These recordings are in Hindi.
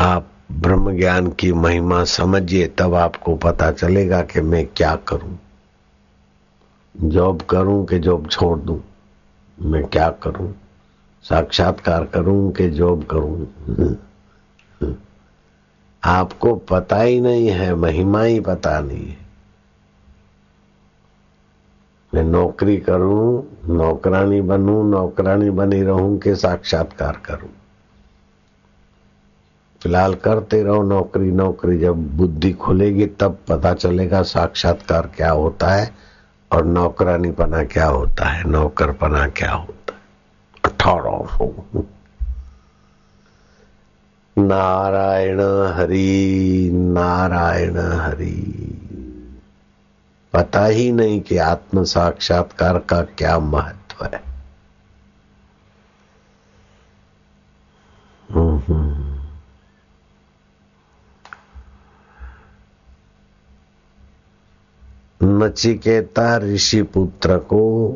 आप ब्रह्म ज्ञान की महिमा समझिए, तब आपको पता चलेगा कि मैं क्या करूँ। जॉब करूँ कि जॉब छोड़ दूँ? मैं क्या करूँ? साक्षात्कार करूँ कि जॉब करूँ? आपको पता ही नहीं है, महिमा ही पता नहीं है। मैं नौकरी करूँ, नौकरानी बनूं, नौकरानी बनी रहूँ कि साक्षात्कार करूँ? फ़िलहाल करते रहो नौकरी नौकरी जब बुद्धि खुलेगी तब पता चलेगा साक्षात्कार क्या होता है और नौकरानी पना क्या होता है नौकर पना क्या होता है। अठारह नारायण हरि नारायण हरि। पता ही नहीं कि आत्म साक्षात्कार का क्या महत्व है। नचिकेता ऋषि पुत्र को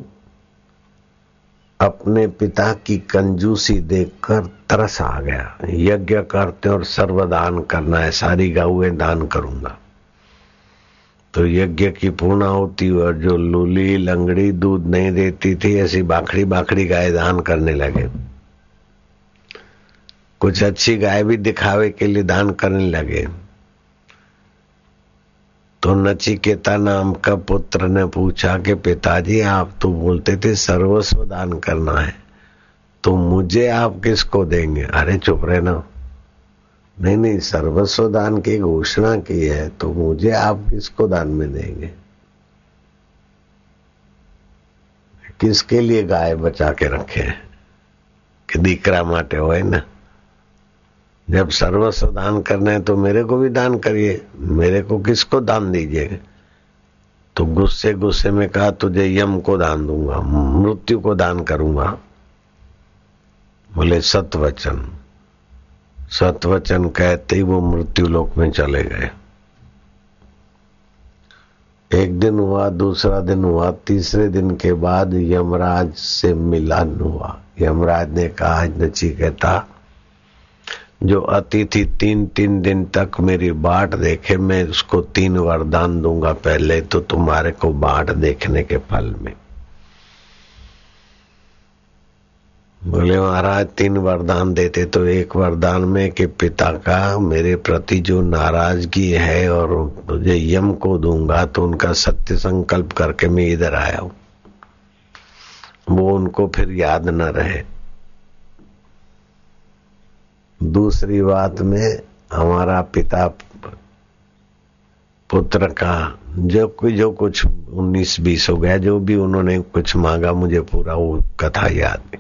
अपने पिता की कंजूसी देखकर तरस आ गया। यज्ञ करते और सर्वदान करना है, सारी गौएँ दान करूँगा। तो यज्ञ की पूर्णा होती और जो लूली, लंगड़ी दूध नहीं देती थी, ऐसी बाखड़ी बाखड़ी गाय दान करने लगे। कुछ अच्छी गाय भी दिखावे के लिए दान करने लगे। तो नचिकेता नाम का पुत्र ने पूछा कि पिताजी, आप तो बोलते थे सर्वस्व दान करना है तो मुझे आप किसको देंगे? अरे चुप रहे ना नहीं नहीं सर्वस्व दान की घोषणा की है तो मुझे आप किसको दान में देंगे? किसके लिए गाय बचा के रखे कि दीकरा माटे हो ना? जब सर्वस्व दान करना है तो मेरे को भी दान करिए। मेरे को किसको दान दीजिएगा तो गुस्से गुस्से में कहा, तुझे यम को दान दूँगा, मृत्यु को दान करूँगा। बोले, सतवचन। सतवचन कहते ही वो मृत्यु लोक में चले गए। एक दिन हुआ, दूसरा दिन हुआ, तीसरे दिन के बाद यमराज से मिलन हुआ। यमराज ने कहा नचिकेता जो अतिथि तीन तीन दिन तक मेरी बाट देखे, मैं उसको तीन वरदान दूँगा पहले तो तुम्हारे को बाट देखने के फल में। बोले, महाराज, तीन वरदान देते तो एक वरदान में कि पिता का, मेरे प्रति जो नाराज़गी है और मुझे यम को दूँगा तो उनका सत्य संकल्प करके मैं इधर आया हूँ। वो उनको फिर याद न रहे। दूसरी बात में हमारा पिता पुत्र का जो जो कुछ उन्नीस बीस हो गया, जो भी उन्होंने कुछ मांगा मुझे पूरा, वो कथा याद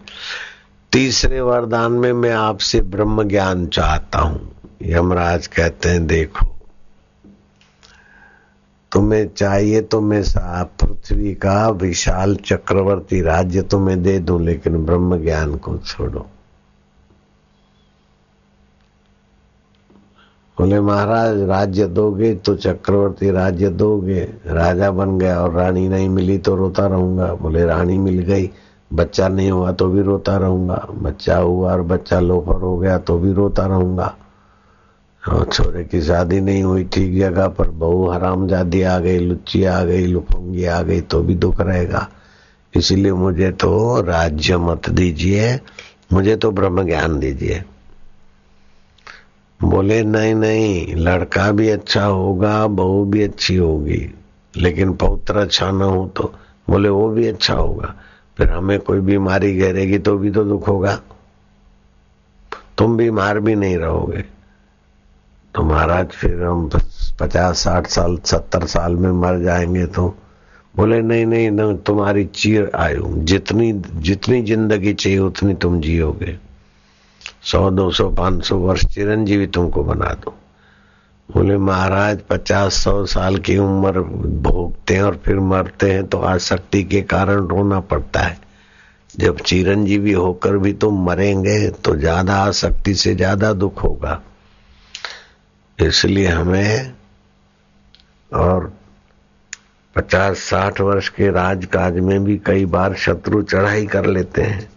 तीसरे वरदान में मैं आपसे ब्रह्म ज्ञान चाहता हूँ। यमराज कहते हैं, देखो, तुम्हें चाहिए तो मैं पृथ्वी का विशाल चक्रवर्ती राज्य तुम्हें दे दूँ, लेकिन ब्रह्म ज्ञान को छोड़ो। बोले, महाराज, राज्य दोगे तो चक्रवर्ती राज्य दोगे। राजा बन गया और रानी नहीं मिली तो रोता रहूँगा। बोले, रानी मिल गई, बच्चा नहीं हुआ तो भी रोता रहूँगा। बच्चा हुआ और बच्चा लोफर हो गया तो भी रोता रहूँगा। और छोरे की शादी नहीं हुई ठीक जगह, पर बहू हराम जादी आ गई, लुच्ची आ गई, लुफंगी आ गई तो भी दुख रहेगा। इसलिए मुझे तो राज्य मत दीजिए, मुझे तो ब्रह्म ज्ञान दीजिए। बोले, नहीं नहीं, लड़का भी अच्छा होगा, बहू भी अच्छी होगी, लेकिन पौत्र अच्छा ना हो तो बोले, वो भी अच्छा होगा, फिर हमें कोई बीमारी घेरेगी तो भी तो दुख होगा। तुम बीमार भी नहीं रहोगे। तो महाराज, फिर हम पचास, साठ साल, सत्तर साल में मर जाएँगे तो बोले, नहीं नहीं, न, तुम्हारी चीर आयु, जितनी जितनी ज़िंदगी चाहिए उतनी तुम जियोगे। सौ, दो सौ, पाँच सौ वर्ष चिरंजीवी तुमको बना दो। बोले, महाराज, पचास, सौ साल की उम्र भोगते हैं और फिर मरते हैं तो आसक्ति के कारण रोना पड़ता है। जब चिरंजीवी होकर भी तुम मरेंगे तो ज़्यादा आसक्ति से ज़्यादा दुख होगा। इसलिए हमें और पचास, साठ वर्ष के राजकाज में भी कई बार शत्रु चढ़ाई कर लेते हैं।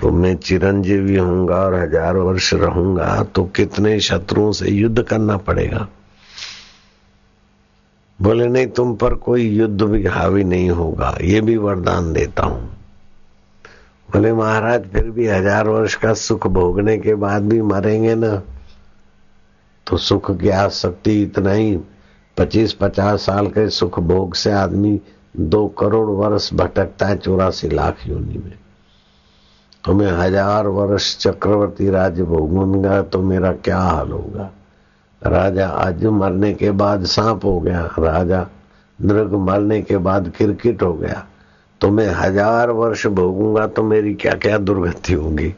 तो मैं चिरंजीवी होऊँगा और हज़ार वर्ष रहूँगा तो कितने शत्रुओं से युद्ध करना पड़ेगा? बोले, नहीं, तुम पर कोई युद्ध भी हावी नहीं होगा, ये भी वरदान देता हूँ। बोले, महाराज, फिर भी हज़ार वर्ष का सुख भोगने के बाद भी मरेंगे ना? तो सुख की आसक्ति इतना ही पच्चीस पचास साल के सुख भोग से आदमी दो करोड़ वर्ष भटकता है चौरासी लाख योनि में। तो मैं हज़ार वर्ष चक्रवर्ती राज्य भोगूँगा तो मेरा क्या हाल होगा? राजा आज मरने के बाद सांप हो गया। राजा नृग मरने के बाद क्रिकेट हो गया। तो मैं हज़ार वर्ष भोगूँगा तो मेरी क्या क्या दुर्गति होगी?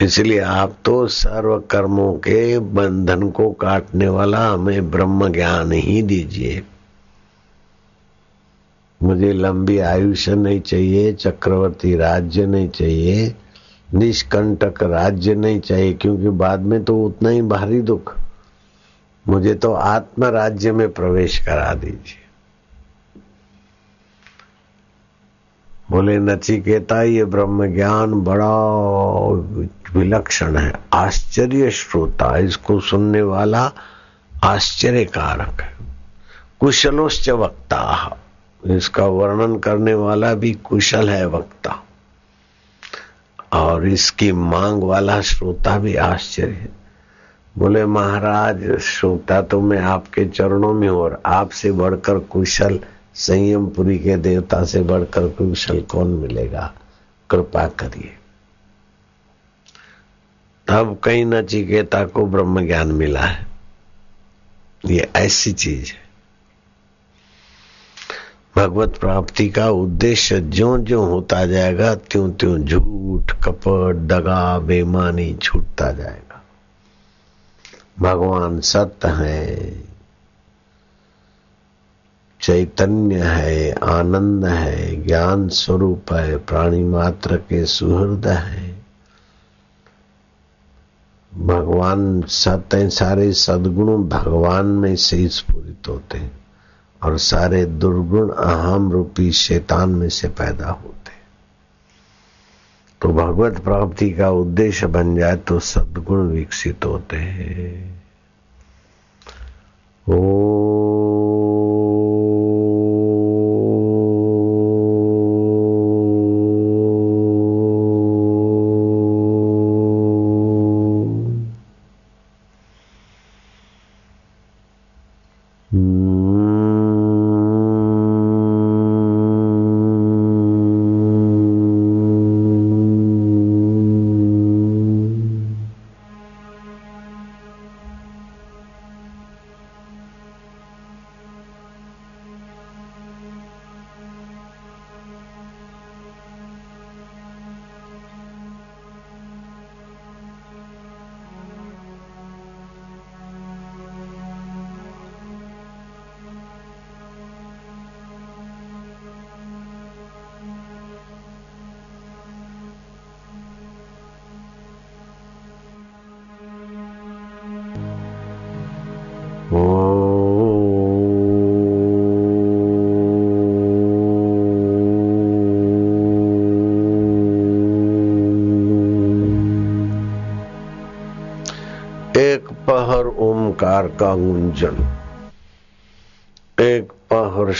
इसलिए आप तो सर्व कर्मों के बंधन को काटने वाला हमें ब्रह्म ज्ञान ही दीजिए। मुझे लंबी आयुष्य नहीं चाहिए, चक्रवर्ती राज्य नहीं चाहिए, निष्कंटक राज्य नहीं चाहिए, क्योंकि बाद में तो उतना ही भारी दुख। मुझे तो आत्म राज्य में प्रवेश करा दीजिए। बोले नचिकेता ये ब्रह्म ज्ञान बड़ा विलक्षण है, आश्चर्य श्रोता, इसको सुनने वाला आश्चर्य कारक है। कुशलोश्च वक्ता। इसका वर्णन करने वाला भी कुशल है वक्ता। और इसकी मांग वाला श्रोता भी आश्चर्य बोले, महाराज, श्रोता तो मैं आपके चरणों में और आपसे बढ़कर कुशल संयमपुरी के देवता से बढ़कर कुशल कौन मिलेगा? कृपा करिए। तब कहीं नचिकेता को ब्रह्म ज्ञान मिला है। ये ऐसी चीज़ है। भगवत प्राप्ति का उद्देश्य जो जो होता जाएगा त्यों त्यों झूठ, कपट दगा बेमानी छूटता जाएगा। भगवान सत्य है, चैतन्य है, आनंद है, ज्ञान स्वरूप है, प्राणी मात्र के सुहृद है। भगवान सत्य सारे सदगुण भगवान में से स्फूरित होते हैं। और सारे दुर्गुण अहम रूपी शैतान में से पैदा होते तो भगवत प्राप्ति का उद्देश्य बन जाए तो सदगुण विकसित होते हैं। ओ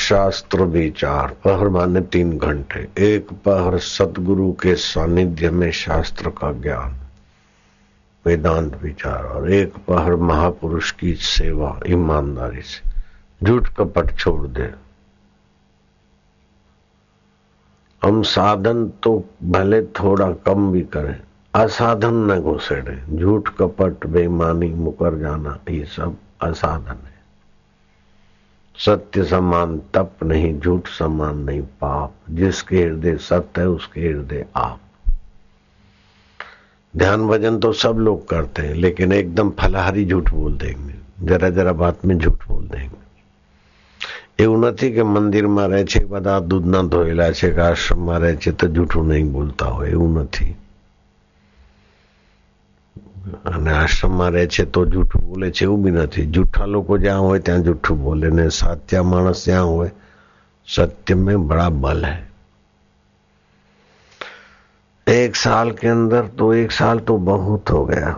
शास्त्र विचार पहर माने तीन घंटे। एक पहर सतगुरु के सानिध्य में शास्त्र का ज्ञान। वेदांत विचार और एक पहर महापुरुष की सेवा, ईमानदारी से। झूठ कपट छोड़ दे। हम साधन तो भले थोड़ा कम भी करें, असाधन न घुसेड़े। झूठ कपट बेईमानी, मुकर जाना, ये सब असाधन है। सत्य समान तप नहीं झूठ समान नहीं पाप जिसके हृदय सत्य है उसके हृदय आप ध्यान भजन तो सब लोग करते हैं लेकिन एकदम फलहारी झूठ बोल देंगे जरा जरा बात में झूठ बोल देंगे એવું નથી કે મંદિરમાં રહે છે બધા દૂધના ધોયેલા છે કે આશ્રમમાં રહે છે તો જૂઠું નહીં બોલતા હોય એવું નથી અને આશ્રમમાં રહે છે તો જૂઠું બોલે છે એવું બી નથી જૂઠા લોકો જ્યાં હોય ત્યાં જૂઠું બોલે ને સાચા માણસ જ્યાં હોય સત્ય में बड़ा बल है एक साल के अंदर तो एक साल तो बहुत हो गया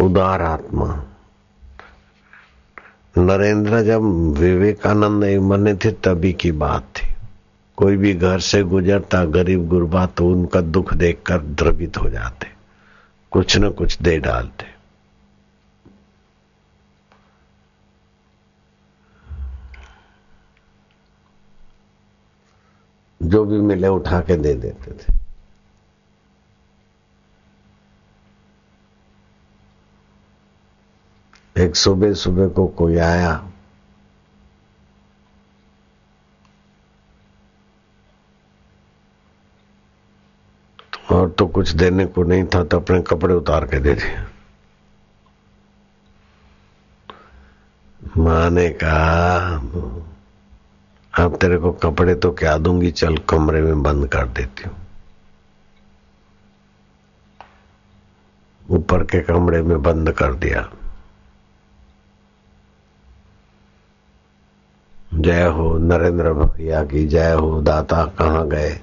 उदार आत्मा नरेंद्र जब विवेकानंद बने थे तभी की बात थी कोई भी घर से गुजरता गरीब गुरबा तो उनका दुख देखकर द्रवित हो जाते, कुछ न कुछ दे डालते। जो भी मिले उठा के दे देते थे। एक सुबह सुबह को कोई आया और तो कुछ देने को नहीं था तो अपने कपड़े उतार के दे दिए। माँ ने कहा, अब तेरे को कपड़े तो क्या दूँगी, चल कमरे में बंद कर देती हूँ। ऊपर के कमरे में बंद कर दिया। जय हो नरेंद्र भैया की, जय हो दाता कहाँ गए?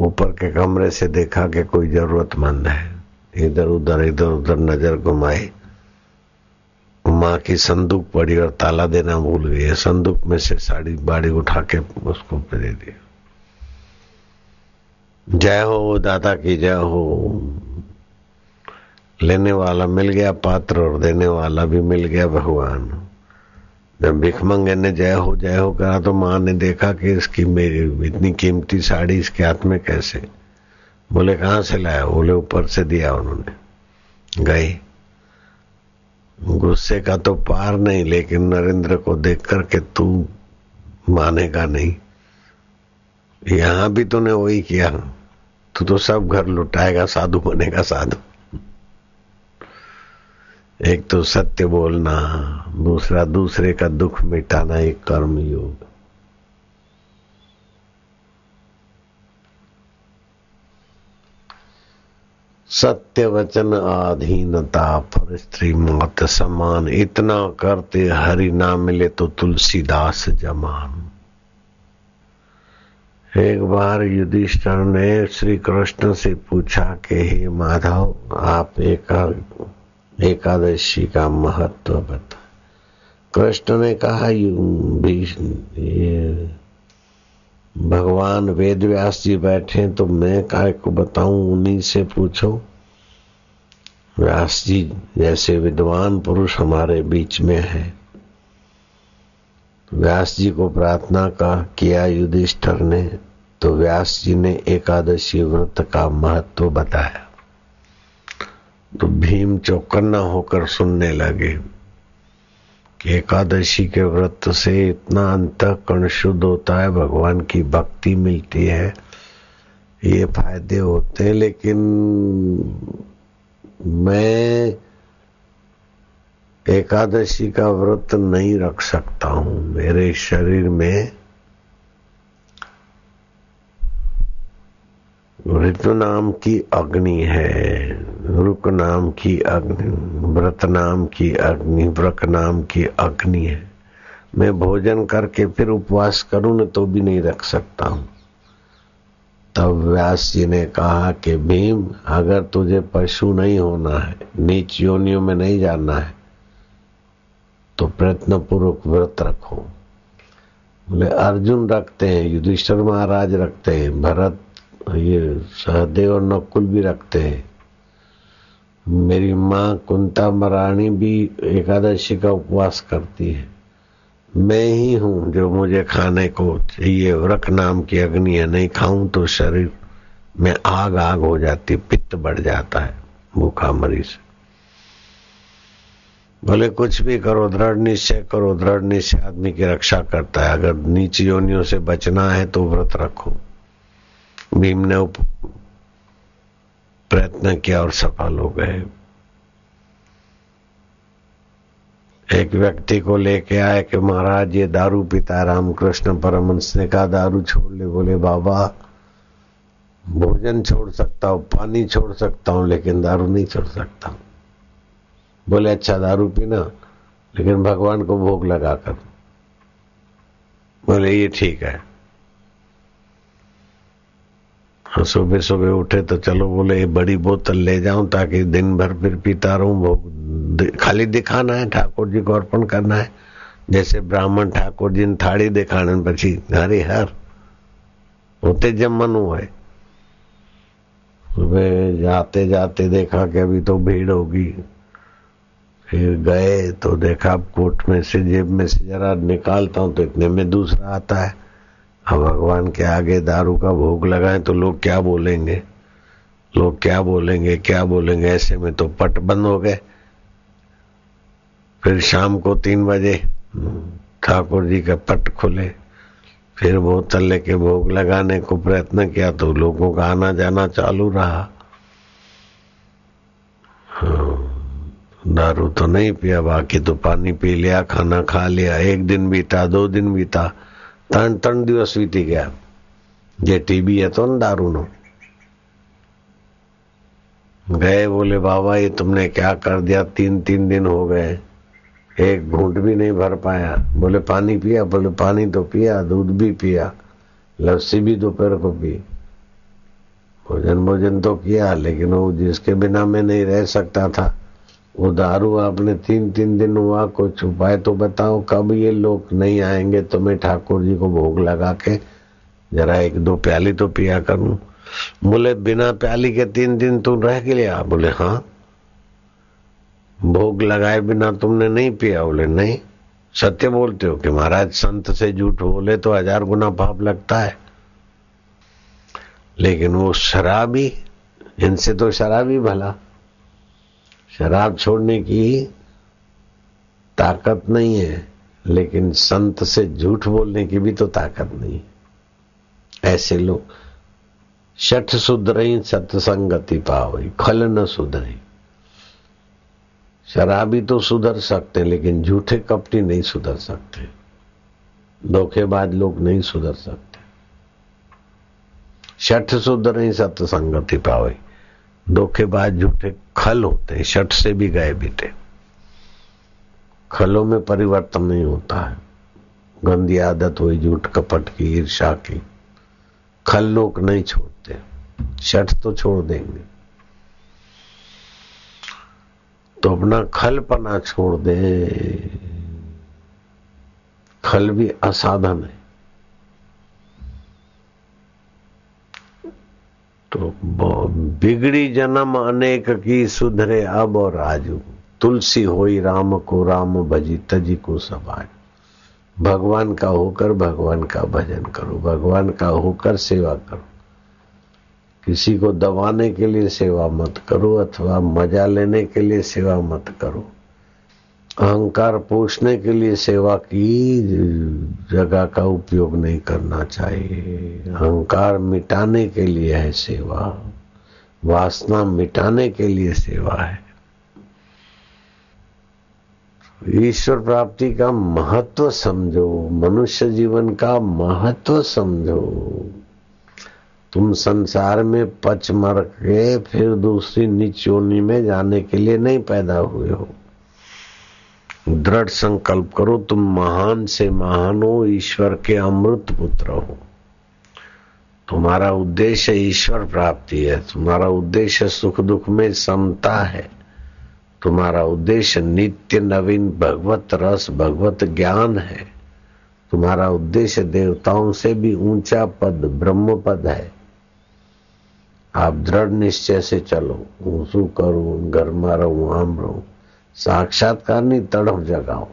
ऊपर के कमरे से देखा कि कोई जरूरतमंद है। इधर उधर इधर उधर नज़र घुमाई माँ की संदूक पड़ी और ताला देना भूल गई। है संदूक में से साड़ी बाड़ी उठा के उसको दे दिया। जय हो दादा की जय हो। लेने वाला मिल गया पात्र और देने वाला भी मिल गया भगवान। जब भिखमंगे ने जय हो जय हो कहा तो माँ ने देखा कि इसकी मेरी, इतनी कीमती साड़ी इसके हाथ में कैसे? बोले, कहाँ से लाया? बोले, ऊपर से दिया उन्होंने। गई। गुस्से का तो पार नहीं, लेकिन नरेंद्र को देख करके तू मानेगा नहीं। यहाँ भी तूने वही किया। तू तो सब घर लुटाएगा, साधु बनेगा, साधु। एक तो सत्य बोलना, दूसरा, दूसरे का दुख मिटाना एक कर्म योग सत्य वचन आधीनता पर स्त्री मौत समान, इतना करते हरि ना मिले तो तुलसीदास जमान एक बार युधिष्ठर ने श्री कृष्ण से पूछा कि, हे माधव, आप एका एकादशी का महत्व बता कृष्ण ने कहा भगवान वेद व्यास जी बैठे तो मैं काय को बताऊँ, उन्हीं से पूछो। व्यास जी जैसे विद्वान पुरुष हमारे बीच में है। व्यास जी को प्रार्थना का किया युधिष्ठर ने तो व्यास जी ने एकादशी व्रत का महत्व बताया। तो भीम चौकन्ना होकर सुनने लगे कि एकादशी के व्रत से इतना अंत कण शुद्ध होता है, भगवान की भक्ति मिलती है। ये फ़ायदे होते हैं, लेकिन मैं एकादशी का व्रत नहीं रख सकता हूँ। मेरे शरीर में ऋतु नाम की अग्नि है। रुक नाम की अग्नि, व्रत नाम की अग्नि, व्रक नाम की अग्नि है। मैं भोजन करके फिर उपवास करूँ न तो भी नहीं रख सकता हूँ। तब व्यास जी ने कहा कि भीम, अगर तुझे पशु नहीं होना है, नीच योनियों में नहीं जाना है तो प्रयत्न पूर्वक व्रत रखो। बोले, अर्जुन रखते हैं, युधिष्ठर महाराज रखते हैं, भरत ये सहदेव और नकुल भी रखते हैं। मेरी माँ कुंता मराणी भी एकादशी का उपवास करती है। मैं ही हूँ जो मुझे खाने को चाहिए। व्रक नाम की अग्नि है नहीं खाऊं तो शरीर में आग आग हो जाती, पित्त बढ़ जाता है भूखा मरी से। भले कुछ भी करो, दृढ़ निश्चय करो, दृढ़ निश्चय आदमी की रक्षा करता है। अगर नीची योनियों से बचना है तो व्रत रखो। भीम ने प्रयत्न किया और सफल हो गए। एक व्यक्ति को लेके आए कि महाराज, ये दारू पीता रामकृष्ण परमंश ने कहा, दारू छोड़ ले। बोले, बाबा, भोजन छोड़ सकता हूँ, पानी छोड़ सकता हूँ, लेकिन दारू नहीं छोड़ सकता। बोले अच्छा दारू पीना, लेकिन भगवान को भोग लगाकर। बोले, ये ठीक है हाँ सुबह सुबह उठे तो चलो बोले ये बड़ी बोतल ले जाऊँ ताकि दिन भर फिर पीता रहूँ खाली दिखाना है, ठाकुर जी को अर्पण करना है। जैसे ब्राह्मण ठाकुर जी ने थाड़ी दिखाने પછી हरे हर, होते जमन हुए सुबह जाते जाते देखा कि अभी तो भीड़ होगी। फिर गए तो देखा कोट में से जेब में से जरा निकालता हूँ तो इतने में दूसरा आता है। अब भगवान के आगे दारू का भोग लगाए तो लोग क्या बोलेंगे? लोग क्या बोलेंगे क्या बोलेंगे? ऐसे में तो पट बंद हो गए। फिर शाम को तीन बजे ठाकुर जी का पट खुले। फिर बोतल लेके भोग लगाने को प्रयत्न किया तो लोगों का आना जाना चालू रहा। हाँ, दारू तो नहीं पिया बाकी तो पानी पी लिया खाना खा लिया एक दिन बीता दो दिन बीता। ત્રણ ત્રણ દિવસ વીતી ગયા જે ટીબી હતો ને દારૂનો गए बोले बाबा ये तुमने क्या कर दिया तीन तीन दिन हो गए एक घूंट भी नहीं भर पाया बोले पानी पिया बोले पानी तो पिया दूध भी पिया लस्सी भी दोपहर को पी भोजन भोजन तो किया लेकिन वो जिसके बिना मैं नहीं रह सकता था वो दारू आपने तीन तीन दिन हुआ, कुछ उपाय तो बताओ, कब ये लोग नहीं आएँगे तो मैं ठाकुर जी को भोग लगा के जरा एक दो प्याली तो पिया करूँ। बोले, बिना प्याली के तीन दिन तुम रह गया बोले हाँ। भोग लगाए बिना तुमने नहीं पिया? बोले, नहीं। सत्य बोलते हो कि महाराज, संत से झूठ बोले तो हज़ार गुना पाप लगता है। लेकिन वो शराबी, इनसे तो शराबी भला। शराब छोड़ने की ताकत नहीं है, लेकिन संत से झूठ बोलने की भी तो ताकत नहीं ऐसे लोग शठ सुधरई सत्संगति पावई खल न सुधरई। शराबी तो सुधर सकते, लेकिन झूठे कपटी नहीं सुधर सकते। धोखेबाज लोग नहीं सुधर सकते। शठ सुधरई सत्संगति पावई। धोखेबाज झूठे खल होते हैं शठ से भी गए बीते। खलों में परिवर्तन नहीं होता है। गंदी आदत हुई, झूठ कपट की ईर्षा की। खल लोग नहीं छोड़ते। शठ तो छोड़ देंगे। तो अपना खल पना छोड़ दे। खल भी असाधन है। तो बिगड़ी जन्म अनेक की सुधरे, अब और आजू। तुलसी होई, राम को राम भजी, तजी को सबाय भगवान का होकर भगवान का भजन करो, भगवान का होकर सेवा करो। किसी को दबाने के लिए सेवा मत करो, अथवा मज़ा लेने के लिए सेवा मत करो। अहंकार पोषने के लिए सेवा की जगह का उपयोग नहीं करना चाहिए। अहंकार मिटाने के लिए है सेवा। वासना मिटाने के लिए सेवा है। ईश्वर प्राप्ति का महत्व समझो, मनुष्य जीवन का महत्व समझो। तुम संसार में पच मर के फिर दूसरी निचोनी में जाने के लिए नहीं पैदा हुए हो। दृढ़ संकल्प करो, तुम महान से महान हो, ईश्वर के अमृत पुत्र हो। तुम्हारा उद्देश्य ईश्वर प्राप्ति है, तुम्हारा उद्देश्य सुख दुख में समता है। तुम्हारा उद्देश्य नित्य नवीन भगवत रस, भगवत ज्ञान है। तुम्हारा उद्देश्य देवताओं से भी ऊँचा पद ब्रह्म पद है। आप दृढ़ निश्चय से चलो, ऊँसू करो घर में रहूँ, आम रहो। સાક્ષાત્કારની તડફ જગાવો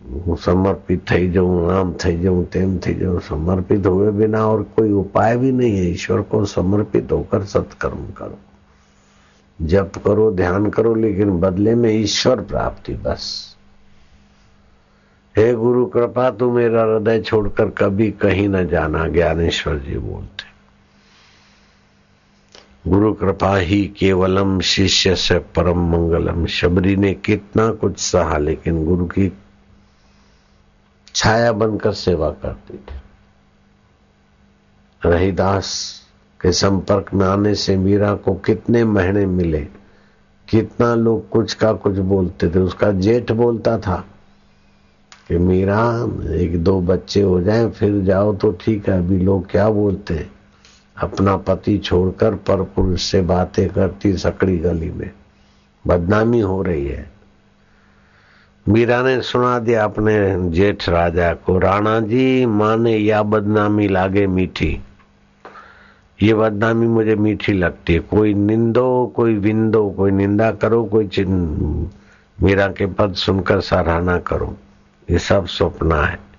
હું સમર્પિત થઈ जाऊं आम થઈ जाऊं તેમ થઈ जाऊं समर्पित हुए बिना और कोई उपाय भी नहीं है ईश्वर को समर्पित होकर सत्कर्म करो जप करो ध्यान करो लेकिन बदले में ईश्वर प्राप्ति बस हे गुरु कृपा तू मेरा हृदय छोड़कर कभी कहीं न जाना ज्ञानेश्वर जी बोलते गुरु कृपा ही केवलम शिष्य से परम मंगलम। शबरी ने कितना कुछ सहा, लेकिन गुरु की छाया बनकर सेवा करती थी। रहीदास के संपर्क में आने से मीरा को कितने महीने मिले, कितना लोग कुछ का कुछ बोलते थे, उसका जेठ बोलता था कि मीरा, एक दो बच्चे हो जाएँ, फिर जाओ तो ठीक है, अभी लोग क्या बोलते हैं? अपना पति छोड़कर पर पुरुष से बातें करती सकड़ी गली में। बदनामी हो रही है। मीरा ने सुना दिया अपने जेठ राजा को, राणा जी माने या बदनामी लागे मीठी। ये बदनामी मुझे मीठी लगती है। कोई निंदो, कोई विंदो, कोई निंदा करो, कोई मीरा के पद सुनकर सराहना करो। ये सब सपना है।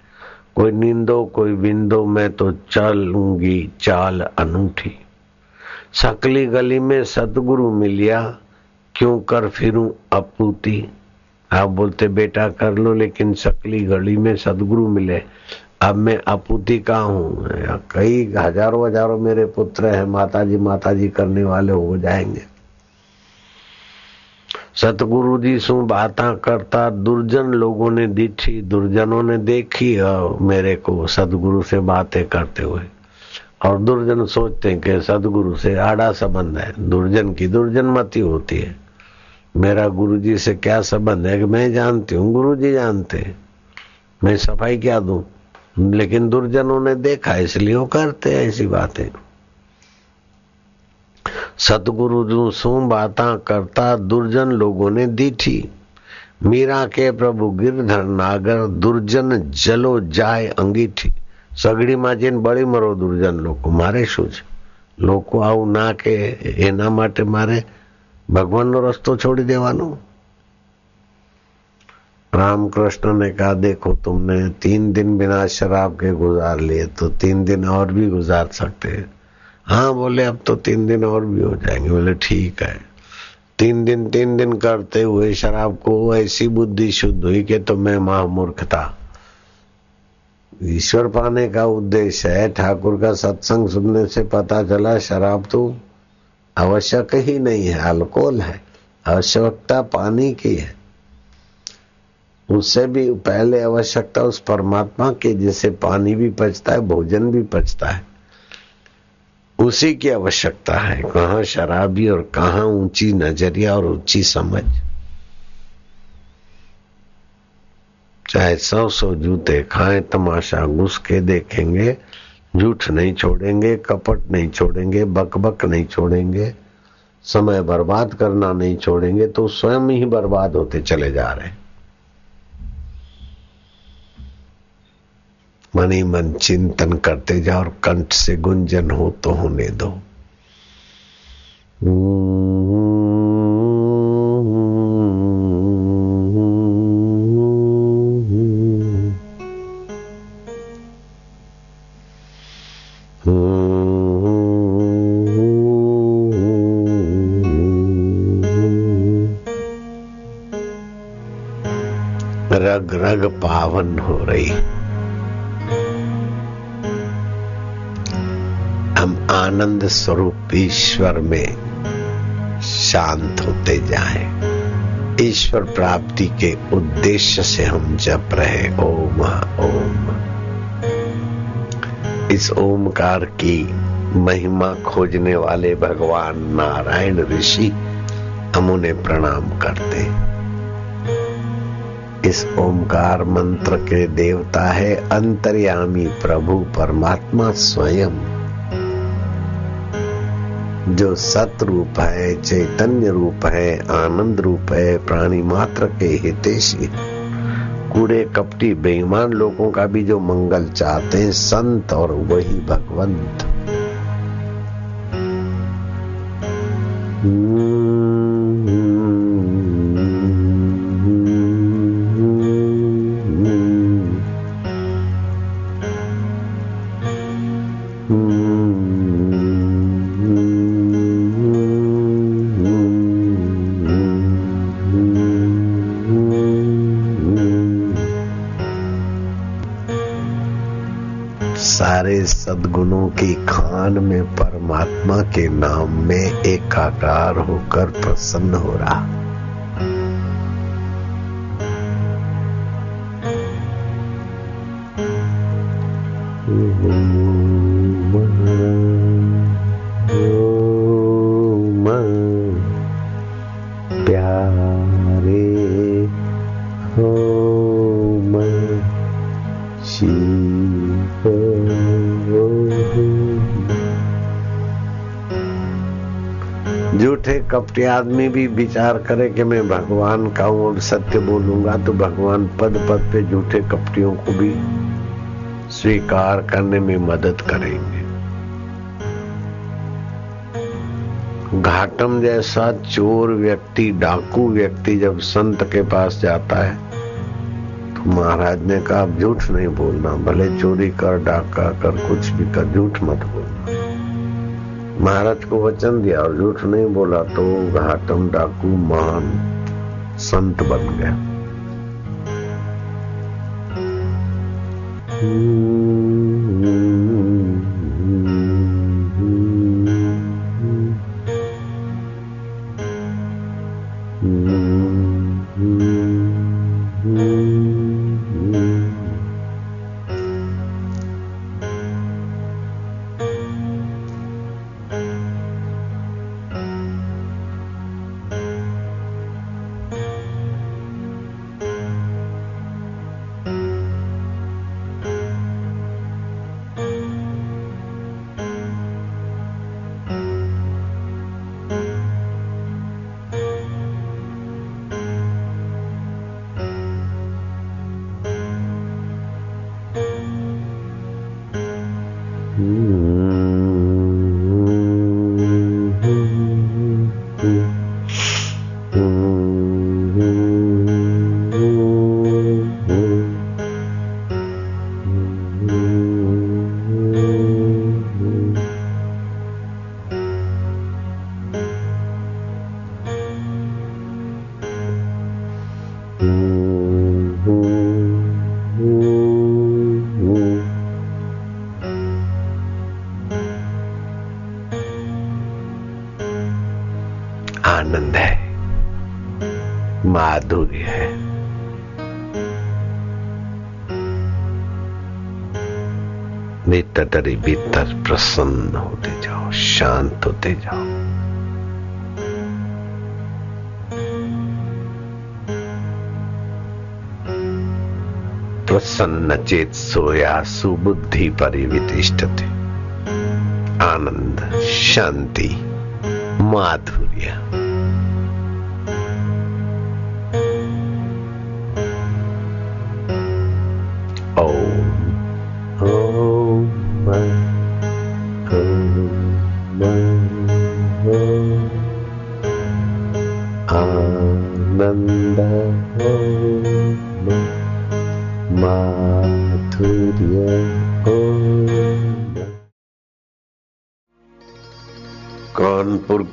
कोई निंदो, कोई विंदो मैं तो चलूँगी चाल अनूठी। सकली गली में सतगुरु मिलिया, क्यों कर फिरूं अपूती आप बोलते, बेटा कर लो, लेकिन सकली गली में सदगुरु मिले। अब मैं अपूती का हूँ? कई हज़ारों हज़ारों मेरे पुत्र हैं माता जी माता जी करने वाले हो जाएँगे। सतगुरु जी सु बात करता, दुर्जन लोगों ने दीठी, दुर्जनों ने देखी मेरे को सदगुरु से बातें करते हुए। और दुर्जन सोचते हैं कि सदगुरु से आड़ा संबंध है। दुर्जन की दुर्जन मती होती है। मेरा गुरु जी से क्या संबंध है कि मैं जानती हूँ, गुरु जी जानते मैं सफ़ाई क्या दू? लेकिन दुर्जनों ने देखा, इसलिए वो करते हैं ऐसी बातें। सतगुरु जो सु बाता करता दुर्जन लोगों ने दी थी मीरा के प्रभु गिरधर नागर दुर्जन जलो जाय अंगीठी સગડી માં જઈને બળી મરો દુર્જન લોકો મારે શું છે લોકો આવું ના કે એના માટે મારે ભગવાનનો રસ્તો છોડી દેવાનો रामकृष्ण ने कहा देखो तुमने तीन दिन बिना शराब के गुजार लिए तो तीन दिन और भी गुजार सकते हैं हाँ बोले, अब तो तीन दिन और भी हो जाएँगे। बोले, ठीक है। तीन दिन तीन दिन करते हुए शराब को ऐसी बुद्धि शुद्ध हुई कि तो मैं महामूर्ख था ईश्वर पाने का उद्देश्य है, ठाकुर का सत्संग सुनने से पता चला, शराब तो आवश्यक ही नहीं है, अल्कोहल है। आवश्यकता पानी की है। उससे भी पहले आवश्यकता उस परमात्मा की जिसे पानी भी पचता है, भोजन भी पचता है। उसी की आवश्यकता है। कहा शराबी और कहा ऊँची नज़रिया और ऊँची समझ। चाहे सौ सौ जूते खाएँ, तमाशा घुस के देखेंगे, झूठ नहीं छोड़ेंगे, कपट नहीं छोड़ेंगे, बकबक नहीं छोड़ेंगे, समय बर्बाद करना नहीं छोड़ेंगे तो स्वयं ही बर्बाद होते चले जा रहे मनी मन चिंतन करते जाओ और कंठ से गुंजन हो तो होने दो। स्वरूप ईश्वर में शांत होते जाएँ। ईश्वर प्राप्ति के उद्देश्य से हम जप रहे ओम ओम। इस ओमकार की महिमा खोजने वाले भगवान नारायण ऋषि हम उन्हें प्रणाम करते इस ओमकार मंत्र के देवता है अंतर्यामी प्रभु परमात्मा स्वयं। जो सत रूप है, चैतन्य रूप है, आनंद रूप है, प्राणी मात्र के हितेशी। कूड़े, कपटी, बेईमान लोगों का भी जो मंगल चाहते हैं, संत और वही भगवंत। सारे एकाकार होकर प्रसन्न हो रहा। आदमी भी विचार करे कि मैं भगवान का हूँ और सत्य बोलूँगा तो भगवान पद पद पे झूठे कपटियों को भी स्वीकार करने में मदद करेंगे। घाटम जैसा चोर व्यक्ति, डाकू व्यक्ति जब संत के पास जाता है तो महाराज ने कहा झूठ नहीं बोलना, भले चोरी कर, डाका कर, कुछ भी कर, झूठ मत बोलना महाराज को वचन दिया, और झूठ नहीं बोला तो घाटम डाकू महान संत बन गया। भीतर भीतर प्रसन्न होते जाओ, शांत होते जाओ। प्रसन्न चेत सोया सुबुद्धि परिवितिष्ठते। आनंद, शांति, माधुर्य।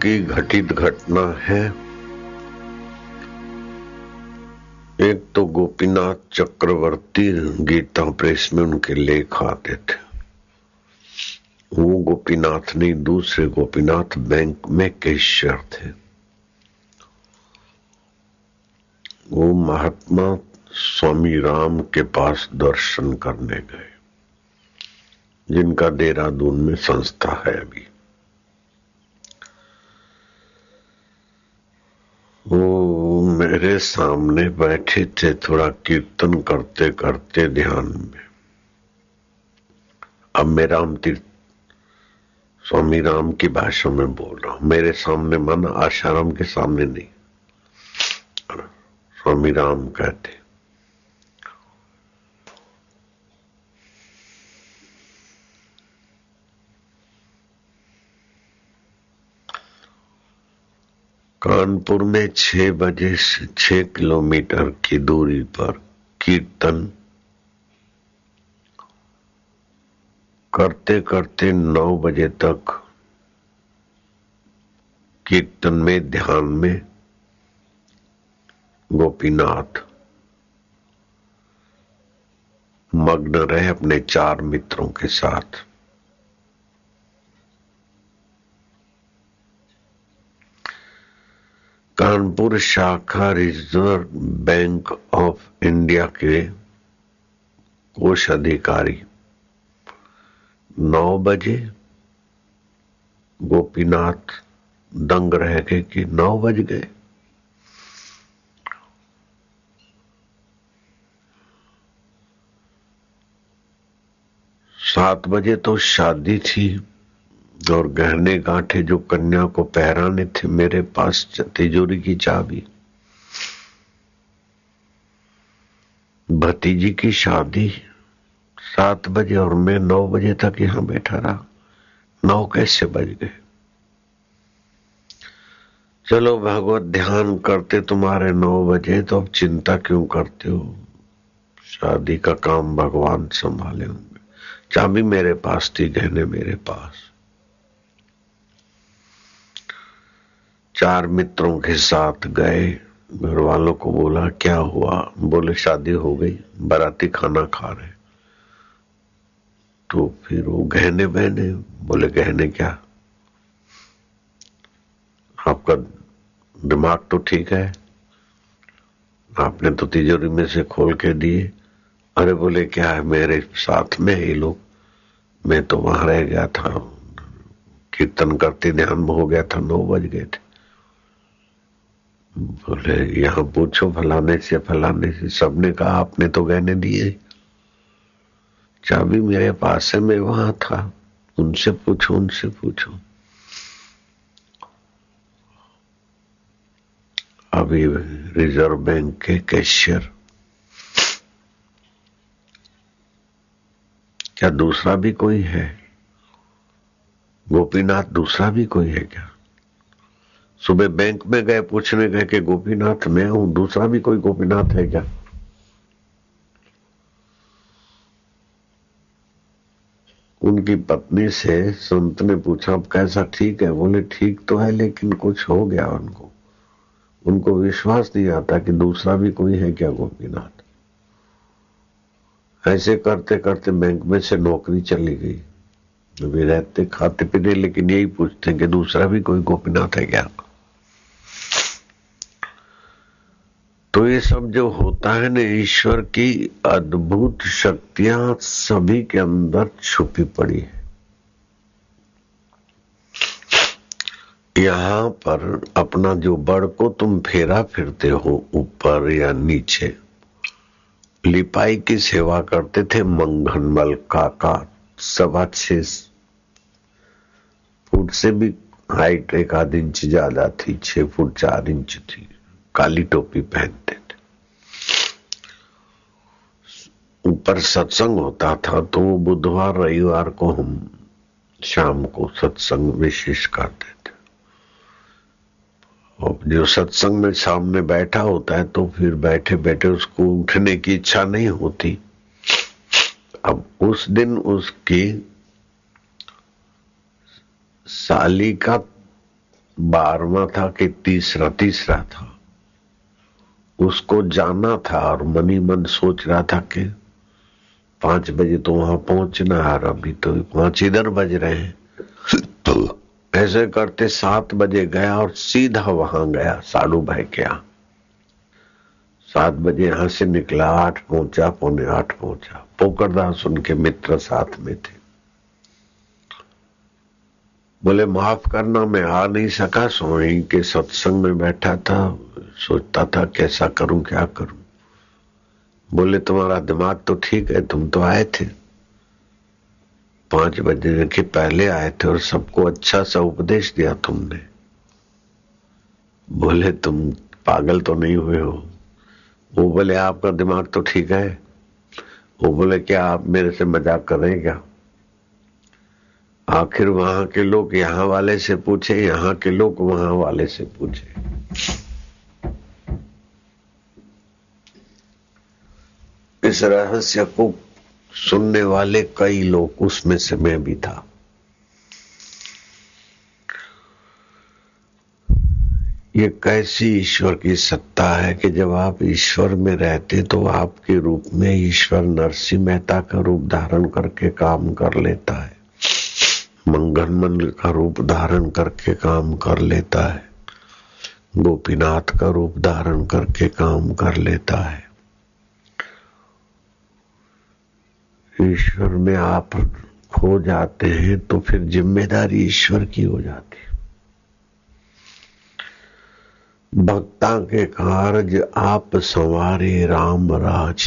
की घटित घटना है। एक तो गोपीनाथ चक्रवर्ती गीता प्रेस में उनके लेख आते थे। वो गोपीनाथ नहीं, दूसरे गोपीनाथ बैंक में कैशियर थे। वो महात्मा स्वामी राम के पास दर्शन करने गए, जिनका देहरादून में संस्था है अभी। वो मेरे सामने बैठे थे थोड़ा कीर्तन करते करते ध्यान में। अब मैं राम तीर्थ स्वामी राम की भाषा में बोल रहा हूँ। मेरे सामने मन आशाराम के सामने नहीं। स्वामी राम कहते कानपुर में छह बजे से छह किलोमीटर की दूरी पर कीर्तन करते करते नौ बजे तक कीर्तन में, ध्यान में, गोपीनाथ मग्न रहे अपने चार मित्रों के साथ। कानपुर शाखा रिज़र्व बैंक ऑफ़ इंडिया के कोष अधिकारी। नौ बजे गोपीनाथ दंग रह गए कि नौ बज गए। सात बजे तो शादी थी। और गहने गांठे जो कन्या को पहराने थे, मेरे पास तिजोरी की चाबी। भतीजी की शादी सात बजे और मैं नौ बजे तक यहाँ बैठा रहा। नौ कैसे बज गए? चलो भगवत ध्यान करते तुम्हारे नौ बजे तो अब चिंता क्यों करते हो? शादी का काम भगवान संभाले होंगे। चाबी मेरे पास थी, गहने मेरे पास। चार मित्रों के साथ गए। घर वालों को बोला, क्या हुआ? बोले, शादी हो गई, बाराती खाना खा रहे तो फिर वो गहने बहने बोले, गहने क्या? आपका दिमाग तो ठीक है। आपने तो तिजोरी में से खोल के दिए। अरे, बोले, क्या है? मेरे साथ में ही लोग। मैं तो वहाँ रह गया था। कीर्तन करते ध्यान में हो गया था, नौ बज गए थे। बोले, यहाँ पूछो फलाने से फलाने से सबने कहा, आपने तो गहने दिए। चाबी मेरे पास है, मैं वहाँ था। उनसे पूछो उनसे पूछो। अभी रिज़र्व बैंक के कैशियर। क्या दूसरा भी कोई है? गोपीनाथ दूसरा भी कोई है क्या? सुबह बैंक में गए, पूछने गए कि गोपीनाथ, मैं हूँ, दूसरा भी कोई गोपीनाथ है क्या? उनकी पत्नी से संत ने पूछा, अब कैसा ठीक है? बोले, ठीक तो है, लेकिन कुछ हो गया उनको। उनको विश्वास नहीं आता कि दूसरा भी कोई है क्या गोपीनाथ? ऐसे करते करते बैंक में से नौकरी चली गई। वे रहते खाते पीते लेकिन यही पूछते कि दूसरा भी कोई गोपीनाथ है क्या? तो ये सब जो होता है ना ईश्वर की अद्भुत शक्तियाँ सभी के अंदर छुपी पड़ी है। यहाँ पर अपना जो बड़ को तुम फेरा फिरते हो, ऊपर या नीचे, लिपाई की सेवा करते थे मंगन मंगनमल काका, सवा छह फुट से भी हाइट एक आध इंच ज़्यादा थी, छह फुट चार इंच थी। काली टोपी पहनते थे ऊपर सत्संग होता था तो बुधवार, रविवार को हम शाम को सत्संग विशेष करते थे। और जो सत्संग में सामने बैठा होता है तो फिर बैठे बैठे उसको उठने की इच्छा नहीं होती। अब उस दिन उसकी साली का बारवा था कि तीसरा तीसरा था। उसको जाना था और मनी मन सोच रहा था कि पाँच बजे तो वहाँ पहुँचना है अभी तो पाँच इधर बज रहे हैं। तो ऐसे करते सात बजे गया और सीधा वहाँ गया साडू भाई के यहाँ। सात बजे यहाँ से निकला आठ पहुँचा पौने आठ पहुँचा। पोकरदास उनके मित्र साथ में थे। बोले माफ़ करना मैं आ नहीं सका। सोई के सत्संग में बैठा था। सोचता था, कैसा करूँ, क्या करूँ? बोले, तुम्हारा दिमाग तो ठीक है, तुम तो आए थे। पाँच बजे के पहले आए थे और सबको अच्छा सा उपदेश दिया तुमने। बोले, तुम पागल तो नहीं हुए हो? वो बोले, आपका दिमाग तो ठीक है। वो बोले, क्या आप मेरे से मज़ाक कर रहे क्या? आखिर वहाँ के लोग यहाँ वाले से पूछे, यहाँ के लोग वहाँ वाले से पूछे। इस रहस्य को सुनने वाले कई लोग उसमें से मैं भी था। ये कैसी ईश्वर की सत्ता है कि जब आप ईश्वर में रहते तो आपके रूप में ईश्वर नरसिंह मेहता का रूप धारण करके काम कर लेता है। मंगन का रूप धारण करके काम कर लेता है। गोपीनाथ का रूप धारण करके काम कर लेता है। ईश्वर में आप खो जाते हैं तो फिर ज़िम्मेदारी ईश्वर की हो जाती भक्ता के कार्य आप संवारे, राम राज।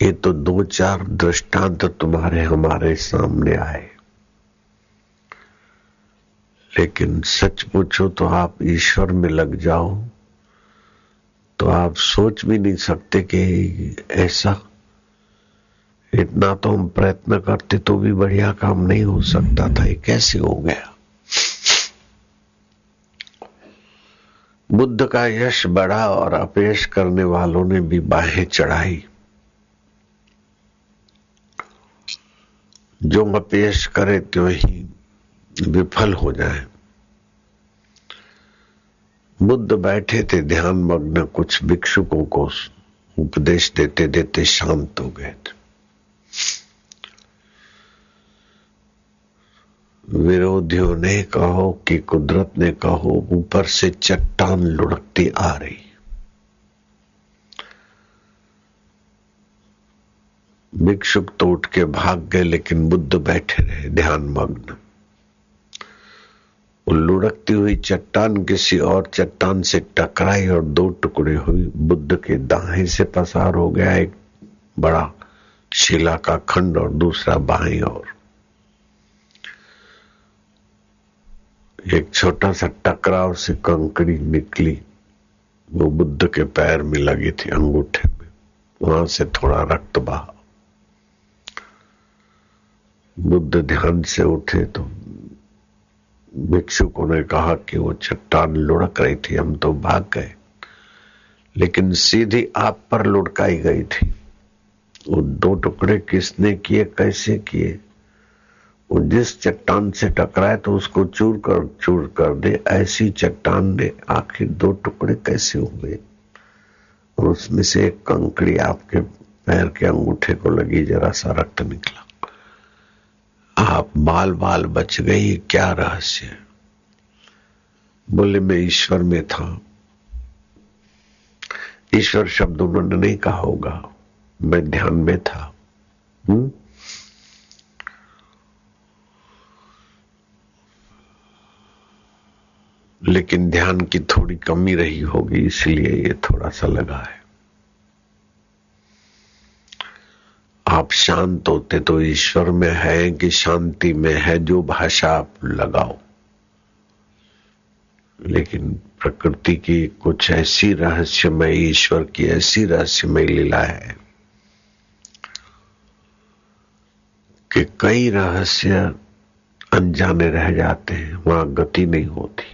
ये तो दो चार दृष्टांत तुम्हारे हमारे सामने आए। लेकिन सच पूछो तो आप ईश्वर में लग जाओ तो आप सोच भी नहीं सकते कि ऐसा इतना तो हम प्रयत्न करते तो भी बढ़िया काम नहीं हो सकता था, ये कैसे हो गया? बुद्ध का यश बढ़ा और अपेश करने वालों ने भी बाहें चढ़ाई। जो अपेश करे त्यों ही विफल हो जाए। बुद्ध बैठे थे ध्यान मग्न कुछ भिक्षुकों को उपदेश देते देते शांत हो गए थे। विरोधियों ने कहो कि कुदरत ने कहो, ऊपर से चट्टान लुढ़कती आ रही। भिक्षुक तो उठ के भाग गए, लेकिन बुद्ध बैठे रहे, ध्यान मग्न। लुढ़कती हुई चट्टान किसी और चट्टान से टकराई और दो टुकड़े हुई। बुद्ध के दाएँ से पसार हो गया एक बड़ा शिला का खंड और दूसरा बाई और एक छोटा सा टकराव से कंकड़ी निकली। वो बुद्ध के पैर में लगी थी अंगूठे में वहाँ से थोड़ा रक्त बहा। बुद्ध ध्यान से उठे तो भिक्षुकों ने कहा कि वो चट्टान लुढ़क रही थी, हम तो भाग गए। लेकिन सीधी आप पर लुढ़काई गई थी। वो दो टुकड़े किसने किए, कैसे किए? वो जिस चट्टान से टकराए तो उसको चूर कर चूर कर दे, ऐसी चट्टान ने आखिर दो टुकड़े कैसे हुए? और उसमें से एक कंकड़ी आपके पैर के अंगूठे को लगी, जरा सा रक्त निकला। आप बाल बाल बच गई, क्या रहस्य? बोले, मैं ईश्वर में था। ईश्वर शब्द उन्होंने नहीं कहा होगा, मैं ध्यान में था। हुँ? लेकिन ध्यान की थोड़ी कमी रही होगी, इसलिए ये थोड़ा सा लगा है। आप शांत होते तो ईश्वर में है कि शांति में है, जो भाषा आप लगाओ। लेकिन प्रकृति की कुछ ऐसी रहस्यमय, ईश्वर की ऐसी रहस्यमय लीला है कि कई रहस्य अनजाने रह जाते हैं, वहाँ गति नहीं होती।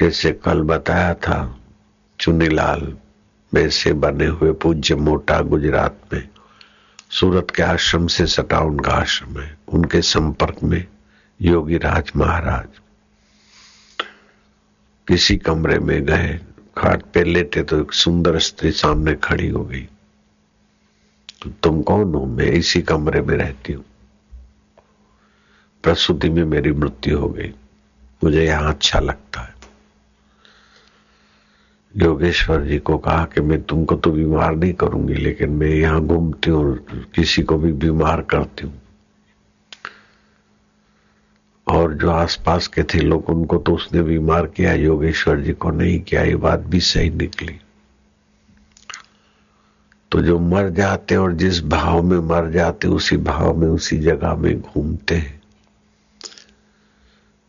जैसे कल बताया था चुनीलाल में से बने हुए पूज्य मोटा गुजरात में। सूरत के आश्रम से सटा उनका आश्रम है, उनके संपर्क में योगी राज महाराज। किसी कमरे में गए, खाट पे लेटे तो एक सुंदर स्त्री सामने खड़ी हो गई। तो तुम कौन हो? मैं इसी कमरे में रहती हूँ। प्रसूति में मेरी मृत्यु हो गई। मुझे यहाँ अच्छा लगता योगेश्वर जी को कहा कि मैं तुमको तो बीमार नहीं करूँगी, लेकिन मैं यहाँ घूमती हूँ किसी को भी बीमार करती हूँ। और जो आसपास के थे लोग, उनको तो उसने बीमार किया, योगेश्वर जी को नहीं किया, ये बात भी सही निकली। तो जो मर जाते और जिस भाव में मर जाते, उसी भाव में, उसी जगह में घूमते हैं।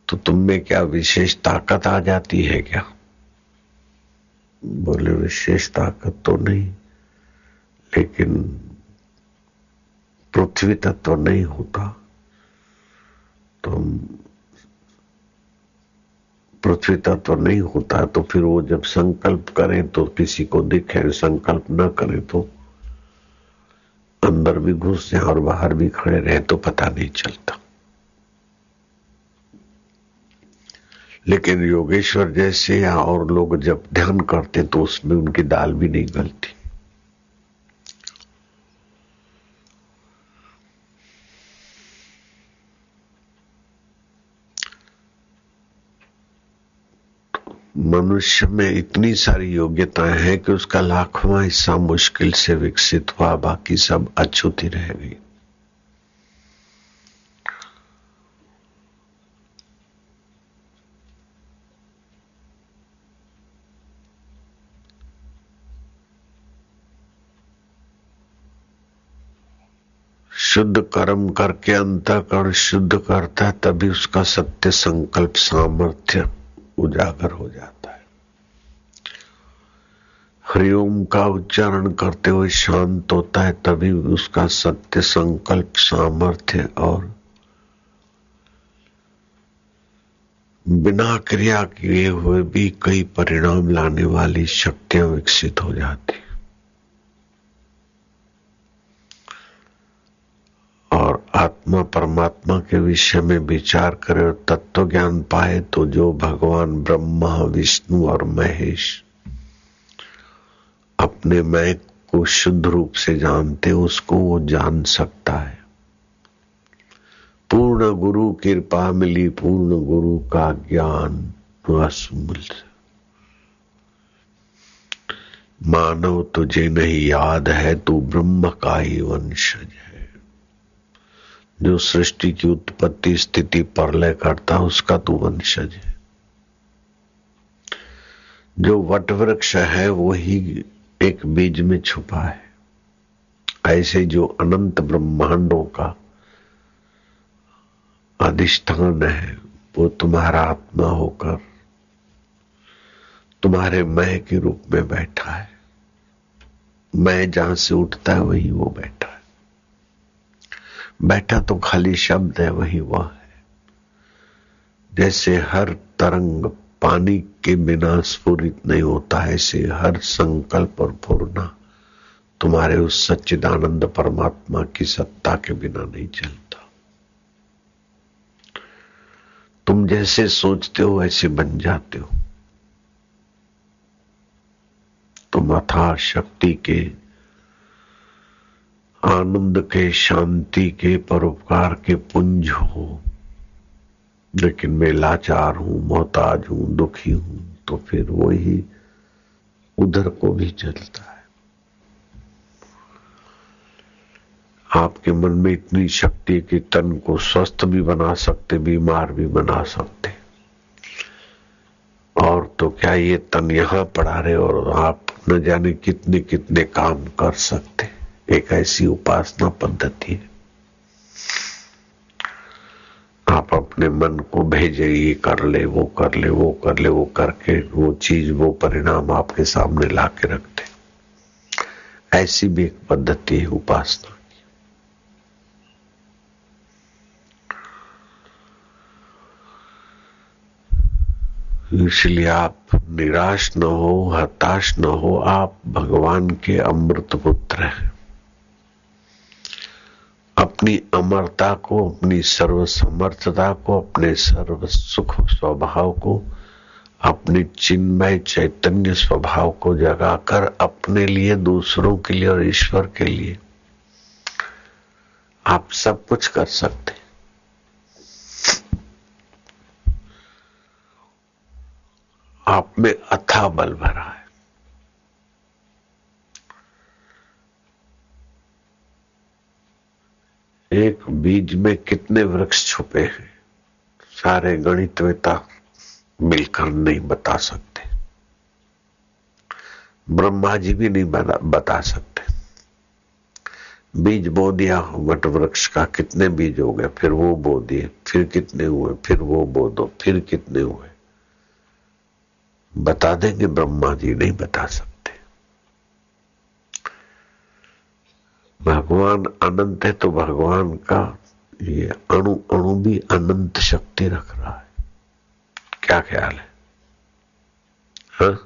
तो तुम में क्या विशेष ताकत आ जाती है क्या? बोले, विशेष ताकत तो नहीं, लेकिन पृथ्वी तत्व तो नहीं होता। तो पृथ्वी तत्व तो नहीं होता तो फिर वो जब संकल्प करें तो किसी को दिखे, संकल्प न करें तो अंदर भी घुस जाए और बाहर भी खड़े रहे तो पता नहीं चलता। लेकिन योगेश्वर जैसे या और लोग जब ध्यान करते तो उसमें उनकी दाल भी नहीं गलती। मनुष्य में इतनी सारी योग्यताएँ हैं कि उसका लाखवां हिस्सा मुश्किल से विकसित हुआ, बाकी सब अछूती रह गई शुद्ध कर्म करके अंतकरण शुद्ध करता है, तभी उसका सत्य संकल्प सामर्थ्य उजागर हो जाता है। हरिओम का उच्चारण करते हुए शांत होता है, तभी उसका सत्य संकल्प सामर्थ्य और बिना क्रिया किए हुए भी कई परिणाम लाने वाली शक्तियाँ विकसित हो जाती और आत्मा परमात्मा के विषय में विचार करे और तत्व ज्ञान पाए तो जो भगवान ब्रह्मा, विष्णु और महेश अपने मैं को शुद्ध रूप से जानते उसको वो जान सकता है। पूर्ण गुरु कृपा मिली, पूर्ण गुरु का ज्ञान असमूल मानव तुझे नहीं, याद है तू ब्रह्म का ही वंशज है। जो सृष्टि की उत्पत्ति स्थिति परलय करता है, उसका तू वंशज है। जो वट वृक्ष है, वही एक बीज में छुपा है। ऐसे जो अनंत ब्रह्मांडों का अधिष्ठान है, वो तुम्हारा आत्मा होकर तुम्हारे मैं के रूप में बैठा है। मैं जहाँ से उठता है, वही वो बैठा है। बैठा तो खाली शब्द है, वही वह है। जैसे हर तरंग पानी के बिना स्फुरित नहीं होता है, ऐसे हर संकल्प और पूर्णा तुम्हारे उस सच्चिदानंद परमात्मा की सत्ता के बिना नहीं चलता। तुम जैसे सोचते हो वैसे बन जाते हो। तुम अथा शक्ति के आनंद के, शांति के, परोपकार के पुंज हो। लेकिन मैं लाचार हूँ, मोहताज हूँ, दुखी हूँ तो फिर वही उधर को भी चलता है। आपके मन में इतनी शक्ति कि तन को स्वस्थ भी बना सकते, बीमार भी बना सकते। और तो क्या ये तन यहाँ पड़ा रहे और आप न जाने कितने कितने काम कर सकते। एक ऐसी उपासना पद्धति है। आप अपने मन को भेजे, ये कर ले, वो कर ले, वो कर ले, वो करके वो चीज़, वो परिणाम आपके सामने ला के रखते। ऐसी भी एक पद्धति है उपासना। इसलिए आप निराश न हो, हताश न हो, आप भगवान के अमृत पुत्र हैं। अपनी अमरता को, अपनी सर्वसमर्थता को, अपने सर्व सुख स्वभाव को, अपने चिन्मय चैतन्य स्वभाव को जगाकर अपने लिए, दूसरों के लिए और ईश्वर के लिए आप सब कुछ कर सकते आप में अथा बल भरा है। एक बीज में कितने वृक्ष छुपे हैं? सारे गणितवेता मिलकर नहीं बता सकते। ब्रह्मा जी भी नहीं बता सकते। बीज बो दिया वट वृक्ष का कितने बीज हो गए? फिर वो बो दिए फिर कितने हुए? फिर वो बो दो फिर कितने हुए? बता देंगे ब्रह्मा जी नहीं बता सकते। भगवान अनंत है तो भगवान का ये अणु अणु भी अनंत शक्ति रख रहा है। क्या ख्याल है? हा?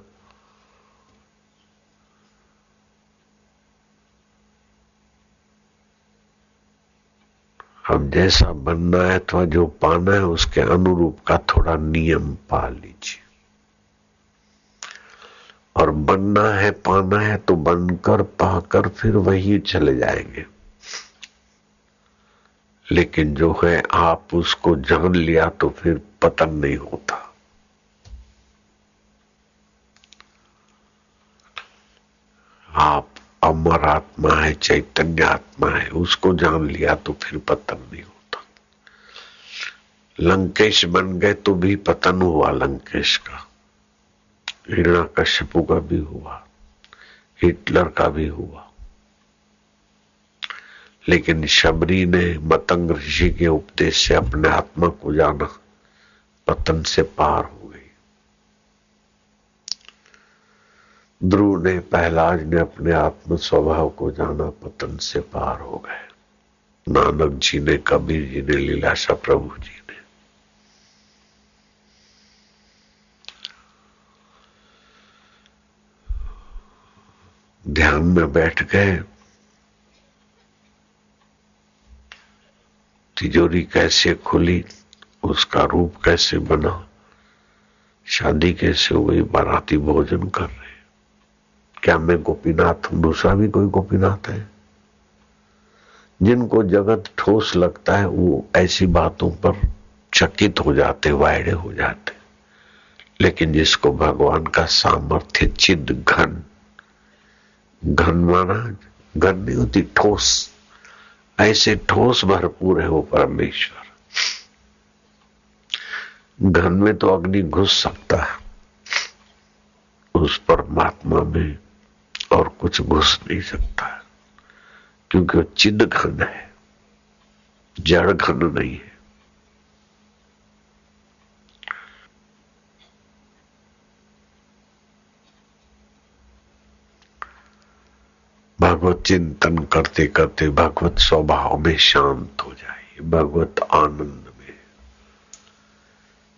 अब जैसा बनना है अथवा जो पाना है, उसके अनुरूप का थोड़ा नियम पाल लीजिए। और बनना है, पाना है तो बनकर, पाकर फिर वही चले जाएँगे। लेकिन जो है, आप उसको जान लिया तो फिर पतन नहीं होता। आप अमर आत्मा है, चैतन्य आत्मा है, उसको जान लिया तो फिर पतन नहीं होता। लंकेश बन गए तो भी पतन हुआ लंकेश का। हिरणा कश्यपु का भी हुआ, हिटलर का भी हुआ। लेकिन शबरी ने मतंग ऋषि के उपदेश से अपने आत्मा को जाना पतन से पार हो गई। ध्रुव ने पहलाज ने अपने आत्म स्वभाव को जाना पतन से पार हो गए। नानक जी ने कबीर जी ने लीलाशा प्रभु जी ध्यान में बैठ गए। तिजोरी कैसे खुली, उसका रूप कैसे बना? शादी कैसे हो गई, बाराती भोजन कर रहे क्या मैं गोपीनाथ हूँ? दूसरा भी कोई गोपीनाथ है? जिनको जगत ठोस लगता है, वो ऐसी बातों पर चकित हो जाते, वायड़े हो जाते। लेकिन जिसको भगवान का सामर्थ्य चिद घन घन माना, घन नहीं होती, ठोस। ऐसे ठोस भरपूर है वो परमेश्वर। घन में तो अग्नि घुस सकता है। उस परमात्मा में और कुछ घुस नहीं सकता। क्योंकि वो चिद घन है, जड़ घन नहीं है। भगवत चिंतन करते करते भगवत स्वभाव में शांत हो जाए भगवत आनंद में।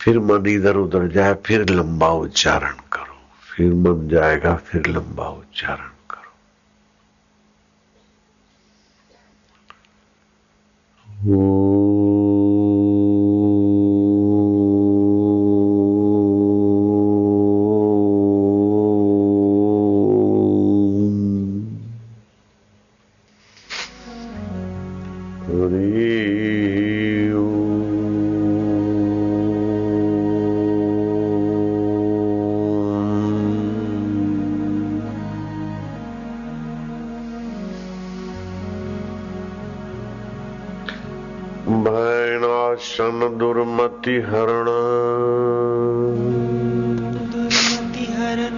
फिर मन इधर उधर जाए, फिर लंबा उच्चारण करो। फिर मन जाएगा, फिर लंबा उच्चारण करो। भयनाशन दुर्मति हरण। दुर्मति हरण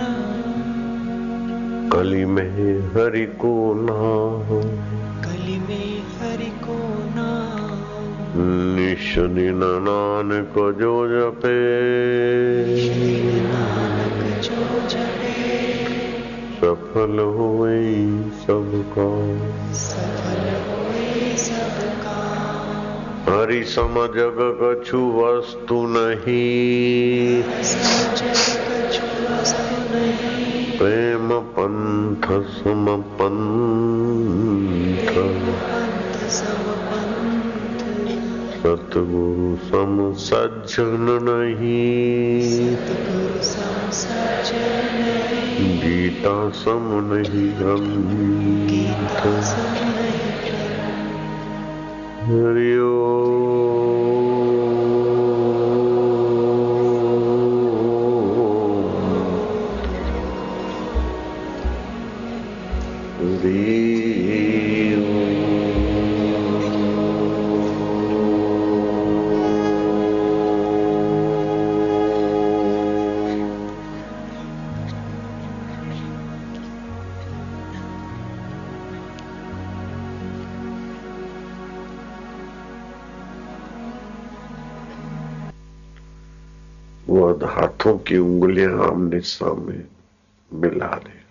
कली में हरि को नाम। कली में हरि को नाम। निश दिन नानक जो जपे। नानक जो जपे सफल हुए सबका सफल हरि सम जग कछु वस्तु नहीं। प्रेम पंथ सम पंथ सतगुरु सम सज्जन नहीं। गीता सम नहीं ग्रंथ गीता हाथों की उंगलियाँ आमने सामने मिला दे।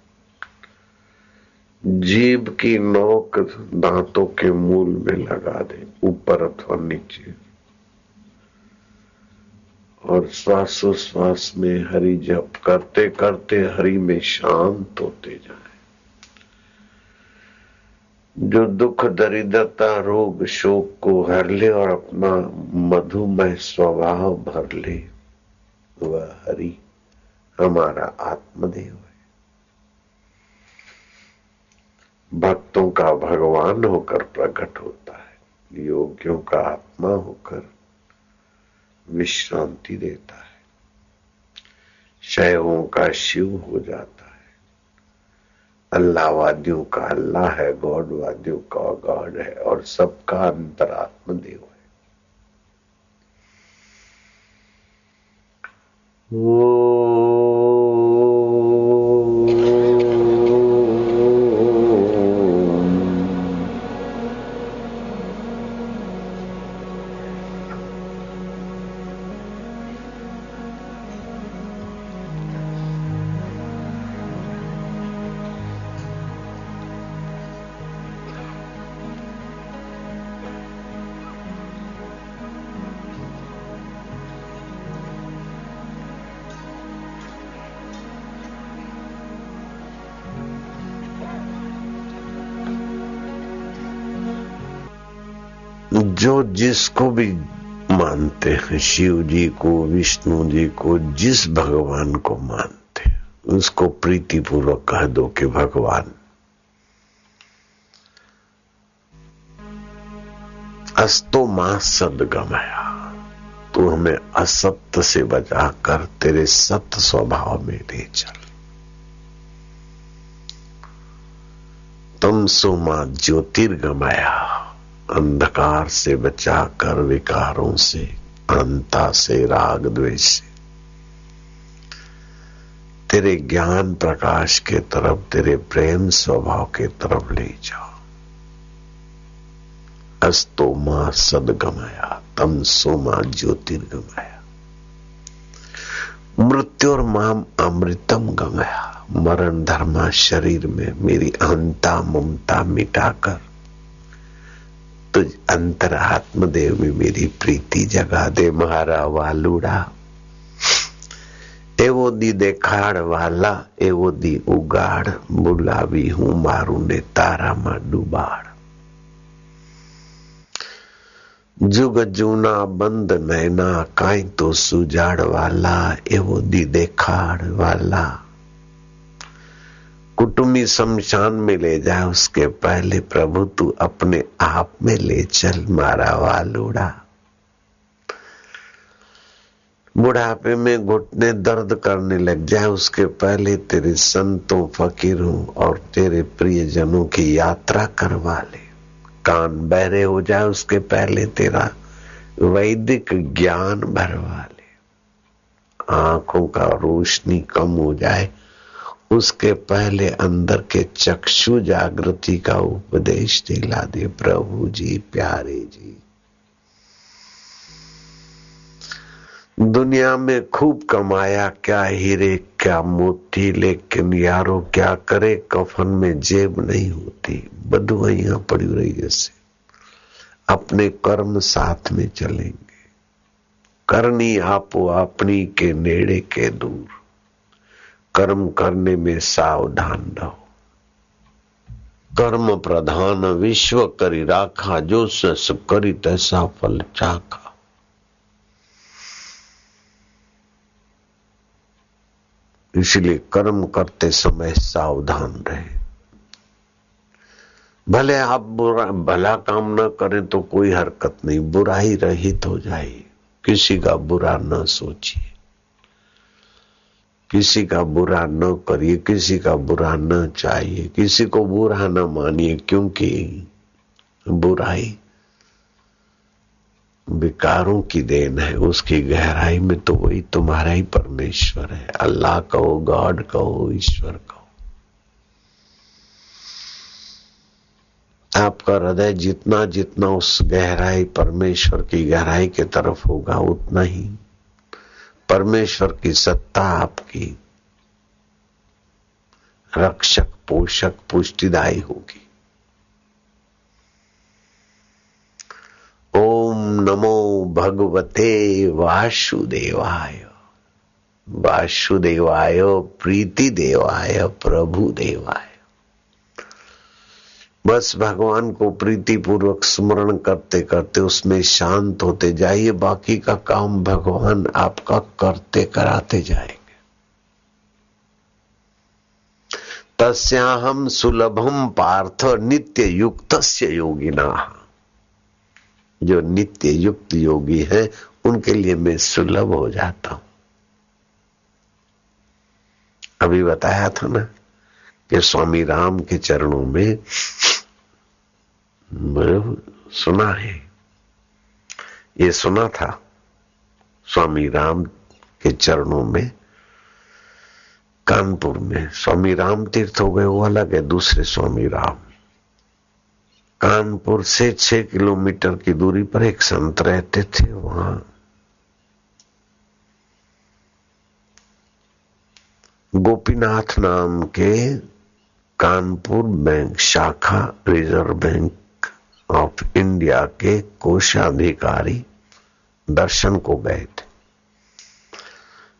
जीभ की नोक दांतों के मूल में लगा दे, ऊपर अथवा नीचे। और श्वासोश्वास में हरि जप करते करते हरि में शांत होते जाए। जो दुख, दरिद्रता, रोग, शोक को हर ले और अपना मधुमय स्वभाव भर ले। वह हरि हमारा आत्मदेव है। भक्तों का भगवान होकर प्रकट होता है, योगियों का आत्मा होकर विश्रांति देता है। शैवों का शिव हो जाता है। अल्लाहवादियों का अल्लाह है, गॉडवादियों का गॉड है और सबका अंतरात्म देव है। ओ जो जिसको भी मानते हैं, शिव जी को, विष्णु जी को, जिस भगवान को मानते हैं, उसको प्रीति पूर्वक कह दो कि भगवान। अस्तो माँ सदगमया तू हमें असत्य से बचाकर तेरे सत्य स्वभाव में ले चल। तुम सुमा ज्योतिर्गमया अंधकार से बचाकर विकारों से अंता से, राग द्वेष से। तेरे ज्ञान प्रकाश के तरफ़, तेरे प्रेम स्वभाव के तरफ़ ले जाओ। अस्तो माँ सदगमया, तम सो माँ ज्योतिर्गमया। मृत्यु और माम अमृतम गमया। मरण धर्मा शरीर में मेरी अहंता ममता मिटाकर तुझ अंतर आत्मदेव में मेरी प्रीति जगा दे महारा वालुड़ा એવો દી દેખાડ વાલા એવો દી ઉગાડ બોલાવી હું મારું ને તારામાં ડૂબાડ જુગ જૂના બંધ નૈના કાંઈ તો સુજાડ વાલા એવો દી દેખાડ वाला कुटुम्बी शमशान में ले जाए उसके पहले प्रभु तू अपने आप में ले चल, मारा वालूड़ा बुढ़ापे में घुटने दर्द करने लग जाए उसके पहले तेरे संतों, फकीरों और तेरे प्रियजनों की यात्रा करवा ले। कान बहरे हो जाए उसके पहले तेरा वैदिक ज्ञान भरवा ले। आँखों का रोशनी कम हो जाए उसके पहले अंदर के चक्षु जागृति का उपदेश दिला दे, प्रभु जी, प्यारे जी। दुनिया में खूब कमाया, क्या हीरे, क्या मोती, लेकिन यारो क्या करे, कफन में जेब नहीं होती बदुआइया पड़ी रही जैसे अपने कर्म साथ में चलेंगे। करनी आपो अपनी के नेड़े के दूर। कर्म करने में सावधान रहो। कर्म प्रधान विश्व करी राखा, जो सस करी तैसा फल चाखा। इसलिए कर्म करते समय सावधान रहे। भले आप बुरा, भला काम न करें तो कोई हरकत नहीं, बुराई रहित हो जाए किसी का बुरा न सोचिए। किसी का बुरा न करिए, किसी का बुरा न चाहिए। किसी को बुरा न मानिए, क्योंकि बुराई विकारों की देन है, उसकी गहराई में तो वही तुम्हारा ही परमेश्वर है। अल्लाह कहो, गॉड कहो, ईश्वर कहो। आपका हृदय जितना जितना उस गहराई, परमेश्वर की गहराई के तरफ़ होगा, उतना ही परमेश्वर की सत्ता आपकी। रक्षक, पोषक, पुष्टिदायी होगी। ओम नमो भगवते वासुदेवाय। वासुदेवाय प्रीति देवाय प्रभु देवाय बस भगवान को प्रीति पूर्वक स्मरण करते करते उसमें शांत होते जाइए। बाकी का काम भगवान आपका करते कराते जाएँगे। तस्याहम सुलभम पार्थ नित्य युक्त योगिना। जो नित्य युक्त योगी है, उनके लिए मैं सुलभ हो जाता हूँ। अभी बताया था ना कि स्वामी राम के चरणों में सुना है। ये सुना था स्वामी राम के चरणों में, कानपुर में। स्वामी राम तीर्थ हो गए, वो अलग है, दूसरे स्वामी राम। कानपुर से छह किलोमीटर की दूरी पर एक संत रहते थे वहाँ। गोपीनाथ नाम के कानपुर बैंक शाखा, रिज़र्व बैंक ऑफ़ इंडिया के कोषाधिकारी दर्शन को गए थे।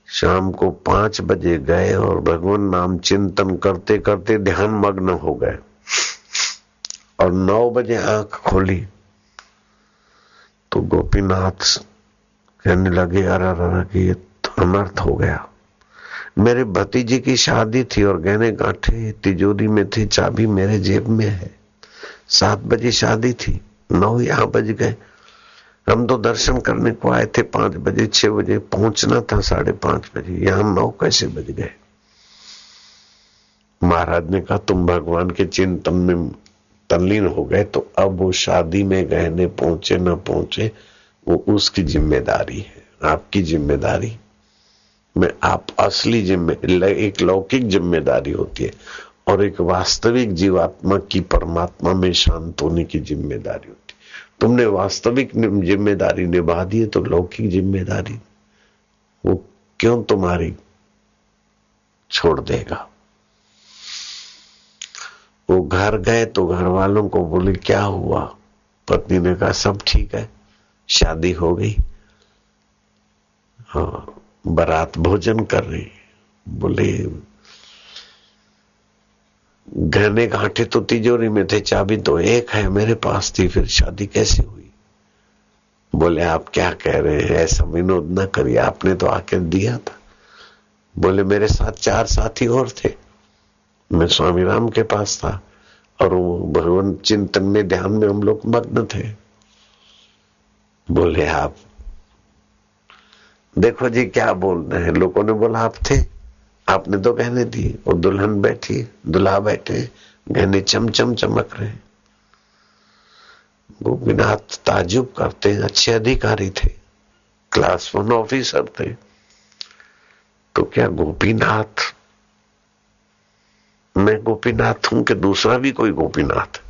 शाम को पाँच बजे गए और भगवान नाम चिंतन करते करते ध्यान मग्न हो गए। और नौ बजे आँख खोली। तो गोपीनाथ कहने लगे अरे अरे, कि ये तो अनर्थ हो गया। मेरे भतीजे की शादी थी और गहने गांठे, तिजोरी में थे, चाबी मेरे जेब में है। सात बजे शादी थी, नौ यहाँ बज गए। हम तो दर्शन करने को आए थे पाँच बजे, छह बजे, पहुँचना था साढ़े पाँच बजे। यहाँ नौ कैसे बज गए? महाराज ने कहा, तुम भगवान के चिंतन में तल्लीन हो गए तो अब वो शादी में गहने पहुँचे, ना पहुँचे, वो उसकी ज़िम्मेदारी है, आपकी ज़िम्मेदारी। में, आप असली जिम्मे एक लौकिक ज़िम्मेदारी होती है। और एक वास्तविक जीवात्मा की परमात्मा में शांत होने की ज़िम्मेदारी होती। तुमने वास्तविक ज़िम्मेदारी निभा दी है तो लौकिक ज़िम्मेदारी। वो क्यों तुम्हारी छोड़ देगा? वो घर गए तो घर वालों को बोले, क्या हुआ? पत्नी ने कहा, सब ठीक है, शादी हो गई। हाँ बारात भोजन कर रही। बोले गहने घाटे तो तिजोरी में थे, चाबी तो एक है, मेरे पास थी, फिर शादी कैसे हुई? बोले, आप क्या कह रहे हैं? ऐसा विनोद न करिए, आपने तो आके दिया था। बोले, मेरे साथ चार साथी और थे। मैं स्वामी राम के पास था, और वो भगवान चिंतन में ध्यान में हम लोग मग्न थे। बोले, आप, देखो जी, क्या बोल रहे हैं? लोगों ने बोला, आप थे। आपने तो कहने दी और दुल्हन बैठी, दुल्हा बैठे गहने चमचम चमक रहे गोपीनाथ ताजुब करते अच्छे अधिकारी थे, क्लास वन ऑफिसर थे। तो क्या गोपीनाथ, मैं गोपीनाथ हूँ कि दूसरा भी कोई गोपीनाथ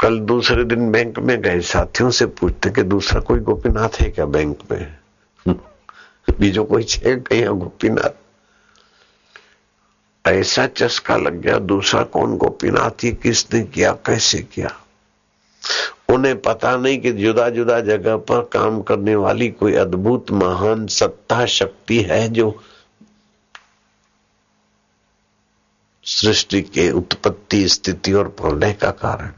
कल दूसरे दिन बैंक में गए, साथियों से पूछते कि दूसरा कोई गोपीनाथ है क्या बैंक में? बीजो कोई कहीं गोपीनाथ। ऐसा चस्का लग गया, दूसरा कौन गोपीनाथ, ये किसने किया, कैसे किया? उन्हें पता नहीं कि जुदा जुदा जगह पर काम करने वाली कोई अद्भुत, महान सत्ता शक्ति है जो सृष्टि के उत्पत्ति स्थिति और प्रलय का कारण